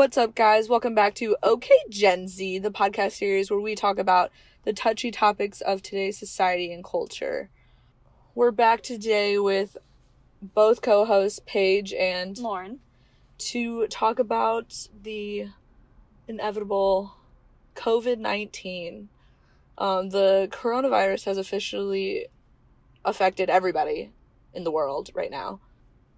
What's up, guys? Welcome back to OK Gen Z, the podcast series where we talk about the touchy topics of today's society and culture. We're back today with both co hosts, Paige and Lauren. to talk about the inevitable COVID 19. Um, the coronavirus has officially affected everybody in the world right now.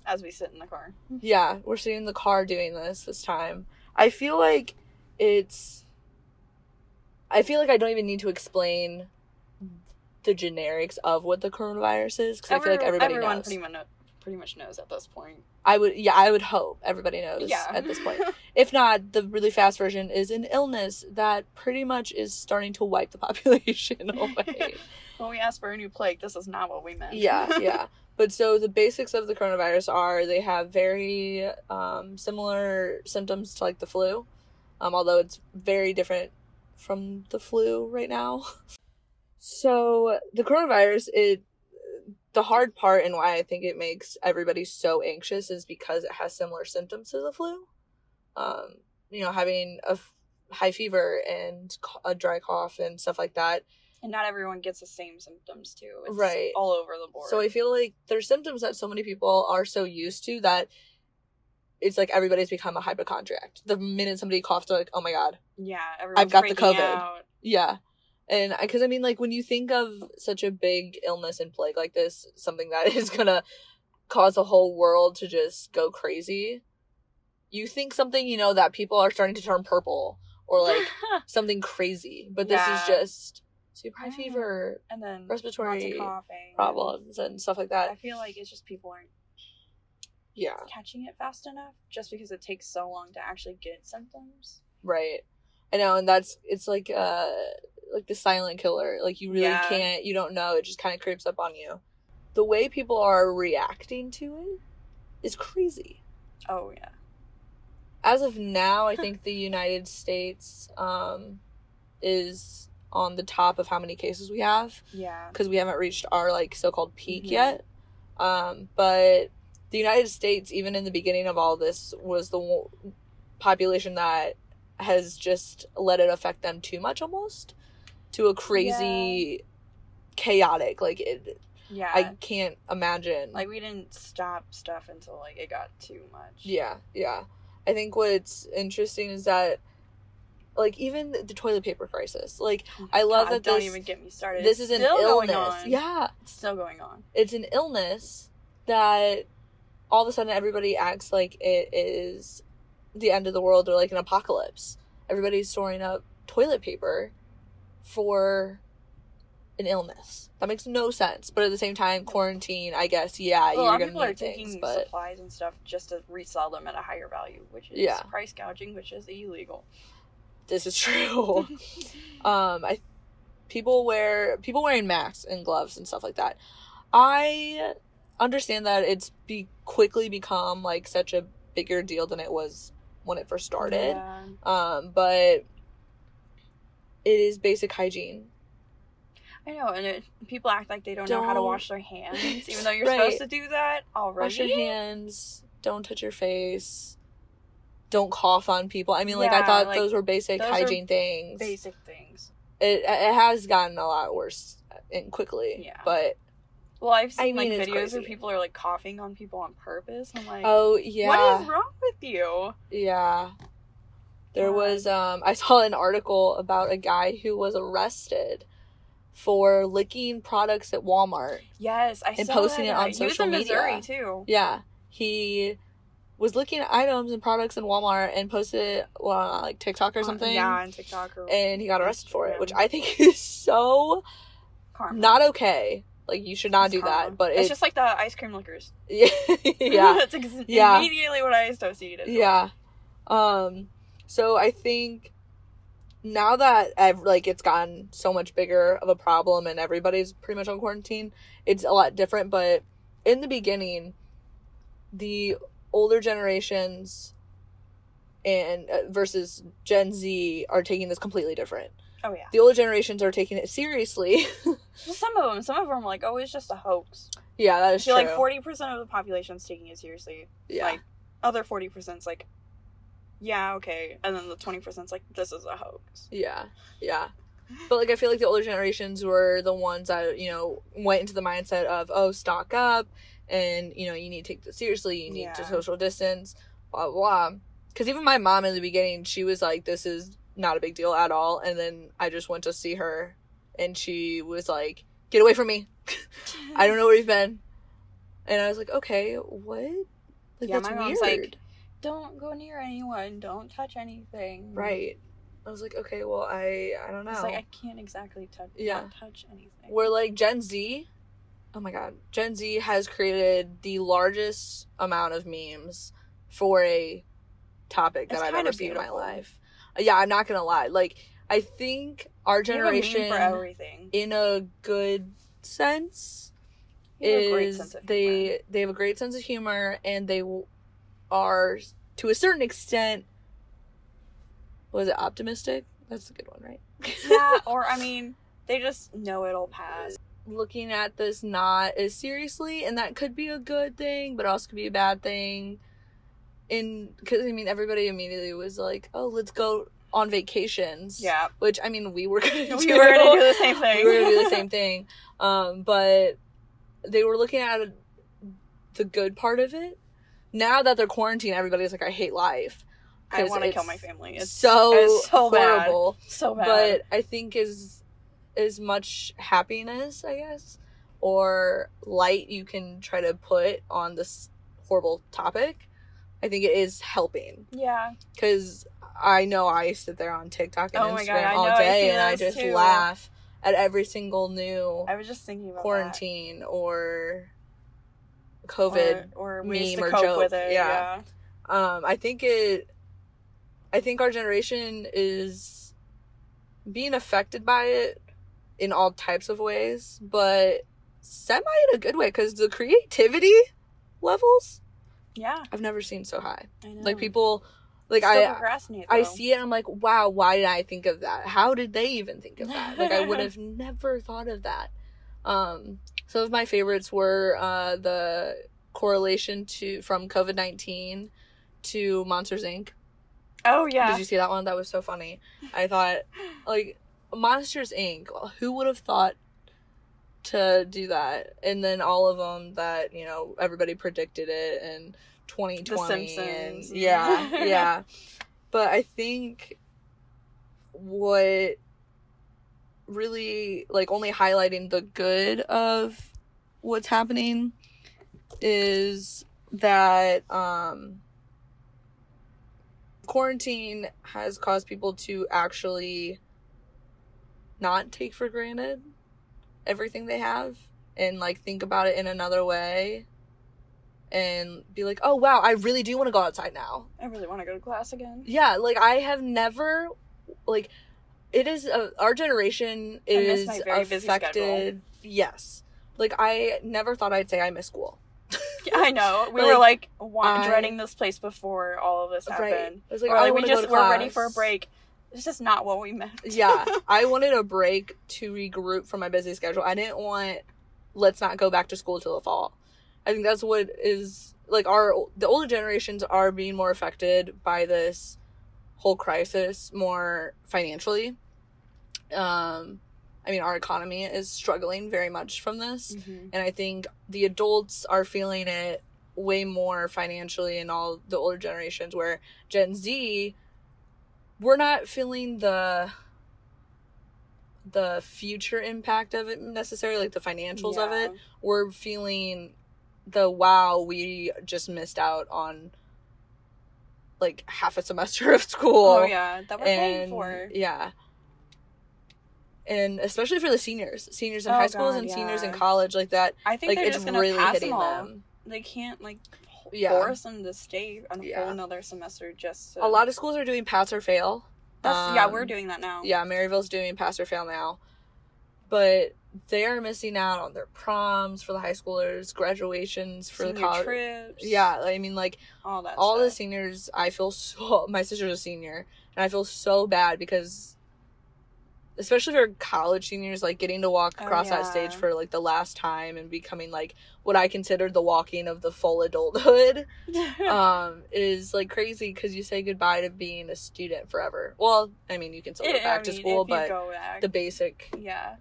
As we sit in the car. Yeah, we're sitting in the car doing this this time. I feel like it's. I feel like I don't even need to explain the generics of what the coronavirus is because I feel like everybody everyone knows. pretty much pretty much knows at this point. I would, yeah, I would hope everybody knows Yeah. at this point. If not, the really fast version is an illness that pretty much is starting to wipe the population away. When we asked for a new plague, this is not what we meant. yeah, yeah. But so the basics of the coronavirus are they have very um, similar symptoms to like the flu, um, although it's very different from the flu right now. So the coronavirus, it the hard part and why I think it makes everybody so anxious is because it has similar symptoms to the flu. Um, you know, having a f- high fever and a dry cough and stuff like that. And not everyone gets the same symptoms too. It's Right. all over the board. So I feel like there's symptoms that so many people are so used to that it's like everybody's become a hypochondriac. The minute somebody coughs, they're like, "Oh my god, yeah, I've got the COVID. out. yeah." And because I mean, like when you think of such a big illness and plague like this, something that is gonna cause the whole world to just go crazy, you think something you know that people are starting to turn purple or like something crazy, but this is just super high fever and then respiratory lots of coughing. problems and stuff like that. I feel like it's just people aren't Yeah. catching it fast enough just because it takes so long to actually get symptoms. Right. I know, and that's it's like uh like the silent killer. Like you really Yeah. can't you don't know, it just kinda creeps up on you. The way people are reacting to it is crazy. Oh yeah. As of now, I think the United States um is on the top of how many cases we have Yeah. because we haven't reached our like so-called peak Mhm. yet. Um, but the United States, even in the beginning of all this, was the population that has just let it affect them too much, almost to a crazy, chaotic. Like it, Yeah. I can't imagine. like we didn't stop stuff until like it got too much. yeah, yeah. I think what's interesting is that, like, even the toilet paper crisis. Like, Oh I love God, that Don't this- even get me started. this It's is an going illness. Yeah, It's still going on. it's an illness that all of a sudden everybody acts like it is the end of the world or like an apocalypse. Everybody's storing up toilet paper for an illness. That makes no sense. But at the same time, quarantine, I guess, yeah, a you're lot of gonna people are need taking things, but supplies and stuff just to resell them at a higher value, which is Yeah. price gouging, which is illegal. This is true. um, I people wear people wearing masks and gloves and stuff like that. I understand that it's be quickly become like such a bigger deal than it was when it first started. Yeah. Um, but it is basic hygiene. I know, and it, people act like they don't, know how to wash their hands, even though you're Right. supposed to do that already. Wash your hands. Don't touch your face. Don't cough on people. I mean, like I thought like, those were basic those hygiene things. Basic things. It it has gotten a lot worse and quickly. Yeah. But Well, I've I seen mean, like videos where people are like coughing on people on purpose. I'm like, oh yeah. what is wrong with you? Yeah. There God. was um I saw an article about a guy who was arrested for licking products at Walmart. Yes, I And saw posting that it on social he was in Missouri media. too. Yeah. He was looking at items and products in Walmart and posted it on like TikTok or Uh, something. Yeah, on TikTok or And he got arrested for it, which I think is so Karma. not okay. Like you should not It's do karma. that. But it's it, just like the ice cream lickers. yeah, yeah. That's ex- Yeah. immediately what I associated. with. Yeah. Um so I think now that I've, like it's gotten so much bigger of a problem and everybody's pretty much on quarantine, it's a lot different, but in the beginning the older generations and uh, versus Gen Z are taking this completely different. Oh yeah. The older generations are taking it seriously. Well, some of them, some of them are like, oh, it's just a hoax. yeah, that I feel true. like forty percent of the population's taking it seriously. yeah. Like other forty percent's like, yeah, okay. And then the 20% is like, this is a hoax. Yeah, yeah. But like I feel like the older generations were the ones that you know went into the mindset of oh stock up and you know you need to take this seriously you need to social distance blah blah. Because even my mom in the beginning she was like this is not a big deal at all and then I just went to see her and she was like get away from me I don't know where you've been and I was like okay what like Yeah, that's my weird mom's like, Don't go near anyone. Don't touch anything. right I was like okay well I I don't know It's like, I can't exactly touch, Yeah. touch anything. We're like Gen Z, oh my god, Gen Z has created the largest amount of memes for a topic that It's I've ever seen in my life. Yeah, I'm not gonna lie. Like, I think our You have a meme generation, for everything. in a good sense, You have a great is sense of they humor. they have a great sense of humor and they are to a certain extent. Was it optimistic? That's a good one, right? yeah, or I mean, they just know it'll pass. Looking at this not as seriously and that could be a good thing but also could be a bad thing in because i mean everybody immediately was like oh let's go on vacations Yeah, which i mean we were gonna we do. were gonna do the same thing. we were gonna do the same thing um but they were looking at the good part of it now that they're quarantined everybody's like i hate life I want to kill my family. It's so, it's so bad. horrible so bad. but I think as as much happiness, I guess, or light you can try to put on this horrible topic, I think it is helping. yeah, Because I know I sit there on TikTok and Oh Instagram God, all I day see and I just too. laugh at every single new I was just thinking about quarantine or. COVID. or, or meme or joke, with it. yeah. Yeah. Um, I think it. I think our generation is being affected by it in all types of ways, but semi in a good way because the creativity levels yeah, I've never seen so high. I know. Like people, like Still I. I see it. I'm like, wow. Why did I think of that? How did they even think of that? Like, I would have never thought of that. Um, some of my favorites were uh, the correlation to from COVID nineteen to Monsters Inc. Oh yeah. Did you see that one? That was so funny. I thought, like, Monsters Inc. Who would have thought to do that? And then all of them that you know everybody predicted it and 2020 and yeah, yeah. But I think what really like only highlighting the good of what's happening is that um quarantine has caused people to actually not take for granted everything they have and like think about it in another way and be like, "Oh wow, I really do want to go outside now." I really want to go to class again. Yeah, like I have never like it is a, our generation is my very busy affected. Yes. Like I never thought I'd say I miss school. I know. We Like, were like want, I- dreading this place before all of this Right. happened. I was like, or like oh, we wanna go just were ready for a break. It's just not what we meant. yeah, I wanted a break to regroup from my busy schedule. I didn't want let's not go back to school till the fall. I think that's what is like our the older generations are being more affected by this whole crisis more financially. Um I mean our economy is struggling very much from this Mhm. and I think the adults are feeling it way more financially in all the older generations where Gen Z we're not feeling the the future impact of it necessarily like the financials of it. We're feeling the wow we just missed out on like half a semester of school. Oh yeah, that we're paying for. yeah. And especially for the seniors seniors in Oh, high schools God, and seniors in college like that I think like it's just really hitting them. They can't like Yeah. force them to stay on Yeah. whole another semester just. To... a lot of schools are doing pass or fail That's, yeah, um, we're doing that now. yeah maryville's doing pass or fail now but they are missing out on their proms for the high schoolers graduations for the college trips. yeah i mean like all that. all the seniors i feel so my sister's a senior and i feel so bad because especially for college seniors, like getting to walk Oh, across that stage for like the last time and becoming like what I consider the walking of the full adulthood um, is like crazy because you say goodbye to being a student forever. Well, I mean, you can still go Yeah, back I to mean, school, but back, the basic yeah,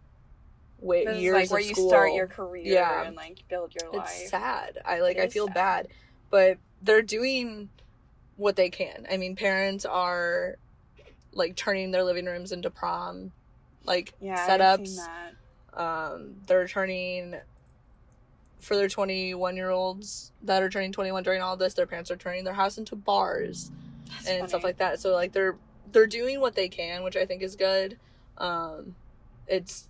wait, this years like where you school, start your career Yeah. and like build your life. it's sad. I like. I feel sad. bad, but they're doing what they can. I mean, parents are like turning their living rooms into prom, like Yeah, setups. Um, they're turning for their 21 year olds that are turning 21 during all this. Their parents are turning their house into bars That's and stuff like that. So like they're they're doing what they can, which I think is good. Um, it's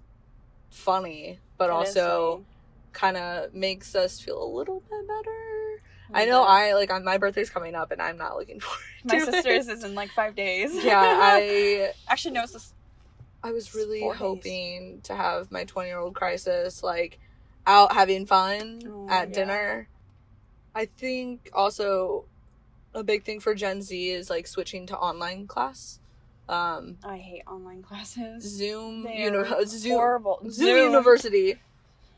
funny, but It also kind of makes us feel a little bit better. I know I like I'm, my birthday's coming up and I'm not looking forward my sister's it. is in like five days. Yeah, I actually no, it's this. I was really Four hoping to have my 20 year old crisis like out having fun Oh, at yeah. dinner. I think also a big thing for Gen Z is like switching to online class. Um, I hate online classes. Zoom, uni- Zoom, horrible. Zoom, University.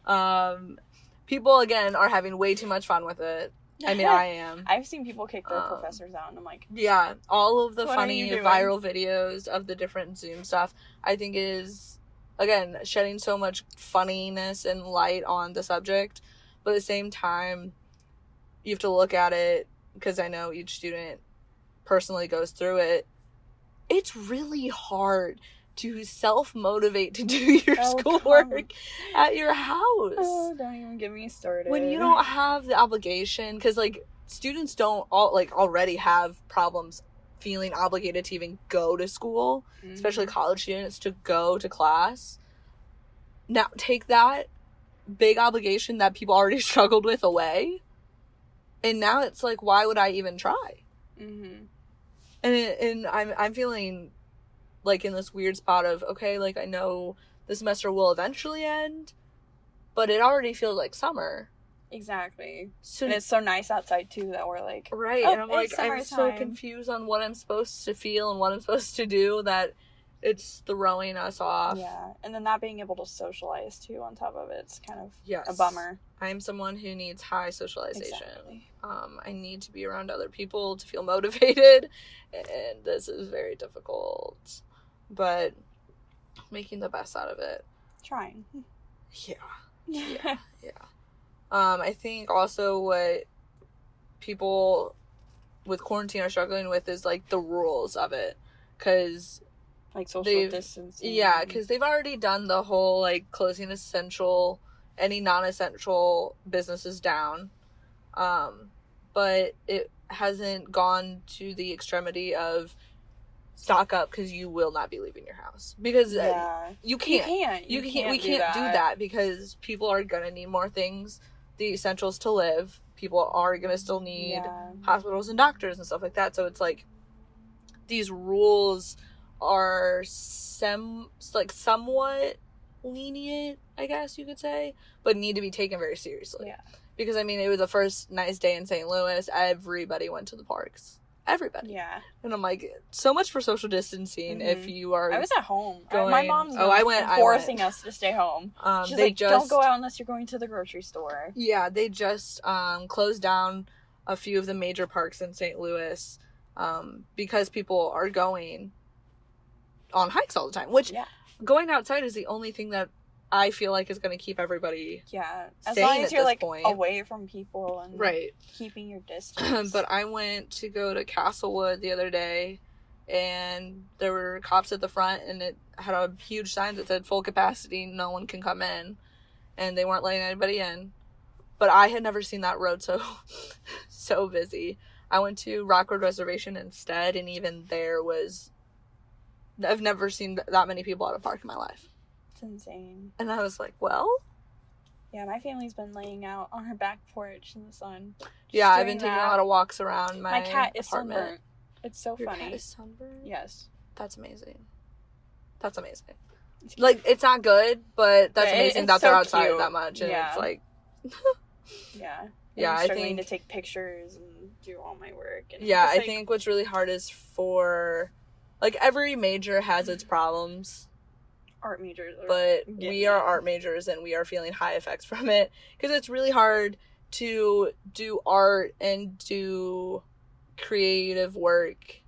Um, people again are having way too much fun with it. I mean, I am. I've seen people kick their Um, professors out, and I'm like, Yeah, all of the funny viral videos of the different Zoom stuff, I think is again shedding so much funniness and light on the subject, but at the same time, you have to look at it because I know each student personally goes through it. It's really hard to self motivate to do your Oh, schoolwork at your house oh, don't even get me started. when you don't have the obligation because like students don't all like already have problems feeling obligated to even go to school Mhm. especially college students to go to class now take that big obligation that people already struggled with away and now it's like why would i even try Mhm. and it, and i'm i'm feeling like in this weird spot of okay like i know the semester will eventually end but it already feels like summer exactly. so And it's so nice outside too that we're like, Right, Oh, and I'm like, I'm so confused on what I'm supposed to feel and what I'm supposed to do that it's throwing us off. yeah, and then not being able to socialize too on top of it, it's kind of Yes. a bummer. I'm someone who needs high socialization. Exactly. Um, I need to be around other people to feel motivated, and this is very difficult. But making the best out of it. Trying. Yeah. Yeah. yeah. Um, I think also what people with quarantine are struggling with is like the rules of it. Cause like social distancing. Yeah, because they've already done the whole like closing essential, any non-essential businesses down, um, but it hasn't gone to the extremity of stock up because you will not be leaving your house because uh, yeah, you you can't. can't. You, can't. We can't do that because people are gonna need more things, the essentials to live. People are gonna still need Yeah. hospitals and doctors and stuff like that. So it's like these rules are sem like somewhat lenient, I guess you could say, but need to be taken very seriously. Yeah. Because I mean, it was the first nice day in St. Louis. Everybody went to the parks. Everybody. Yeah, And I'm like, so much for social distancing. If Mhm. you are, I was at home. I- my mom's oh, I went- I forcing went. us to stay home. um, She's they like, just "Don't go out unless you're going to the grocery store." Yeah, they just um, closed down a few of the major parks in St. Louis um, because people are going on hikes all the time. Which Yeah. going outside is the only thing that I feel like is going to keep everybody Yeah, as long as you're like point. away from people and right. keeping your distance. but I went to go to Castlewood the other day, and there were cops at the front, and it had a huge sign that said "full capacity, no one can come in," and they weren't letting anybody in. But I had never seen that road so so busy. I went to Rockwood Reservation instead, and even there was. I've never seen that many people at a park in my life, insane. and I was like, "Well, Yeah, my family's been laying out on her back porch in the sun. yeah, I've been taking that. a lot of walks around my, My cat is apartment. sunburnt. It's so Your funny. cat is sunburned. Yes. That's amazing. That's amazing. Like it's not good, but that's Yeah, amazing that they're outside cute. that much, and Yeah. it's like yeah. Yeah, I'm I think- to take pictures and do all my work. And yeah. just, I like, think what's really hard is for like every major has its problems, art majors. But we are art majors and we are feeling high effects from it because it's really hard to do art and do creative work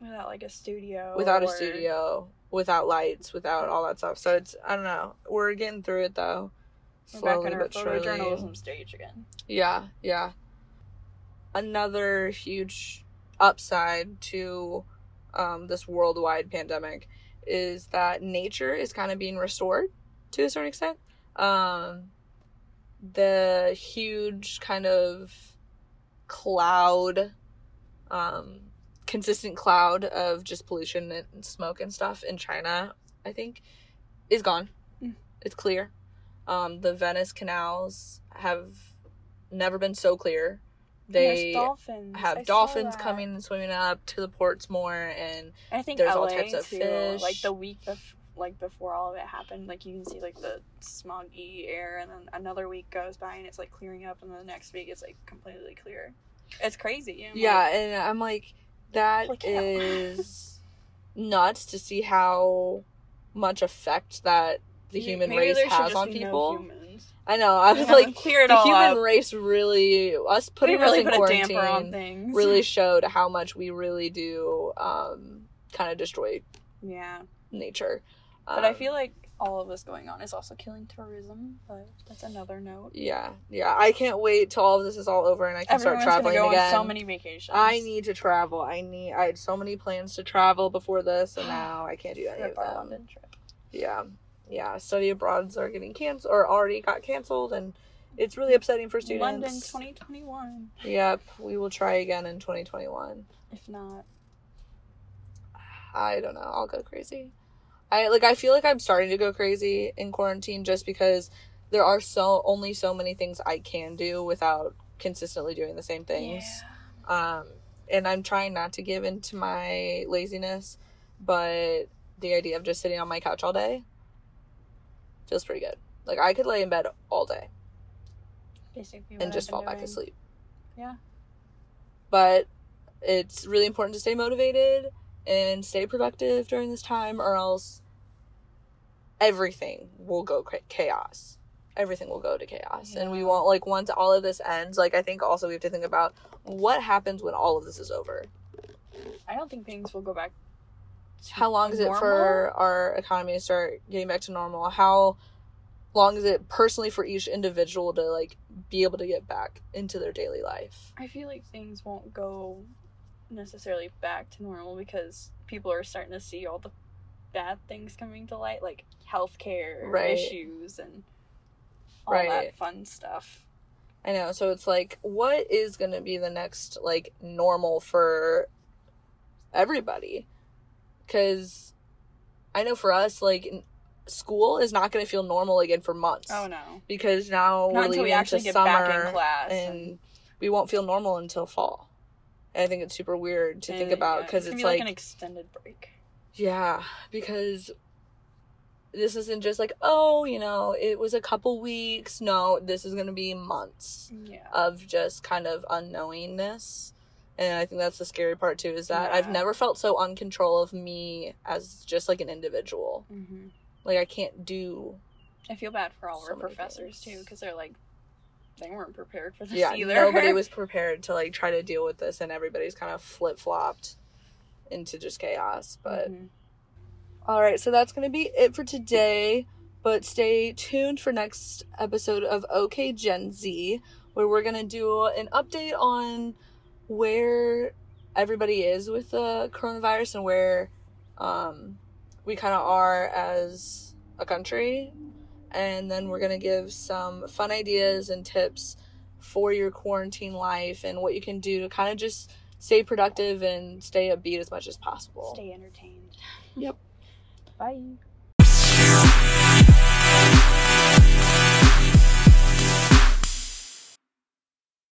without like a studio. without a studio, without lights, without all that stuff. So it's I don't know. We're getting through it though. We're back Slowly on our photojournalism stage again. Yeah, yeah. Another huge upside to um, this worldwide pandemic is that nature is kind of being restored to a certain extent. Um, the huge kind of cloud, um, consistent cloud of just pollution and smoke and stuff in China, I think, is gone. Mm. It's clear. Um, the Venice canals have never been so clear. They dolphins. Have saw dolphins coming and swimming up to the ports more, and I think there's LA all types of too. fish. Like the week of like before all of it happened, like you can see like the smoggy air, and then another week goes by and it's like clearing up, and then the next week it's like completely clear. It's crazy. I'm yeah, like, and I'm like, that cow. is nuts to see how much effect that the human maybe race has on people. I know. I was like, clear it the all human up. race really, us putting we really us in put quarantine, a damper on things. really showed how much we really do um, kind of destroy yeah. nature. But I Um, feel like all of this going on is also killing tourism. But that's another note. Yeah, yeah. I can't wait till all of this is all over and I can Everyone's start traveling go again. on so many vacations. I need to travel. I need. I had so many plans to travel before this, and now I can't do any of them. Trip. Yeah, yeah. Study abroads are getting canceled or already got canceled, and it's really upsetting for students. London 2021. Yep, we will try again in 2021. If not, I don't know. I'll go crazy. I like. I feel like I'm starting to go crazy in quarantine just because there are so only so many things I can do without consistently doing the same things. Yeah. Um, and I'm trying not to give into my laziness, but the idea of just sitting on my couch all day feels pretty good. Like I could lay in bed all day Basically, and just fall back asleep. Yeah. But it's really important to stay motivated and stay productive during this time, or else everything will go chaos. Everything will go to chaos, and we Yeah. won't like once all of this ends. Like I think also we have to think about what happens when all of this is over. I don't think things will go back. How long is it for our economy to start getting back to normal? How long is it personally for each individual to like be able to get back into their daily life? I feel like things won't go necessarily back to normal because people are starting to see all the bad things coming to light, like healthcare Right. issues and all Right. that fun stuff. I know. So it's like, what is going to be the next like normal for everybody? Because I know for us, like school is not going to feel normal again for months. Oh no! Because now Not we're leaving we actually get summer, back in class and we won't feel normal until fall. And I think it's super weird to think uh, about because gonna it's be like, an extended break. yeah, because this isn't just like oh you know it was a couple weeks. No, this is going to be months Yeah. of just kind of unknowingness. And I think that's the scary part too is that I've never felt so uncontrol of me as just like an individual. hmm Like I can't do I feel bad for all So our professors things. too because they're like they weren't prepared for this yeah, either. nobody was prepared to like try to deal with this and everybody's kind of flip-flopped into just chaos. But Mhm. all right, so that's going to be it for today. But stay tuned for next episode of OK Gen Z, where we're going to do an update on where everybody is with the coronavirus and where um, we kind of are as a country. And then we're going to give some fun ideas and tips for your quarantine life and what you can do to kind of just stay productive and stay upbeat as much as possible. Stay entertained. Yep. Bye.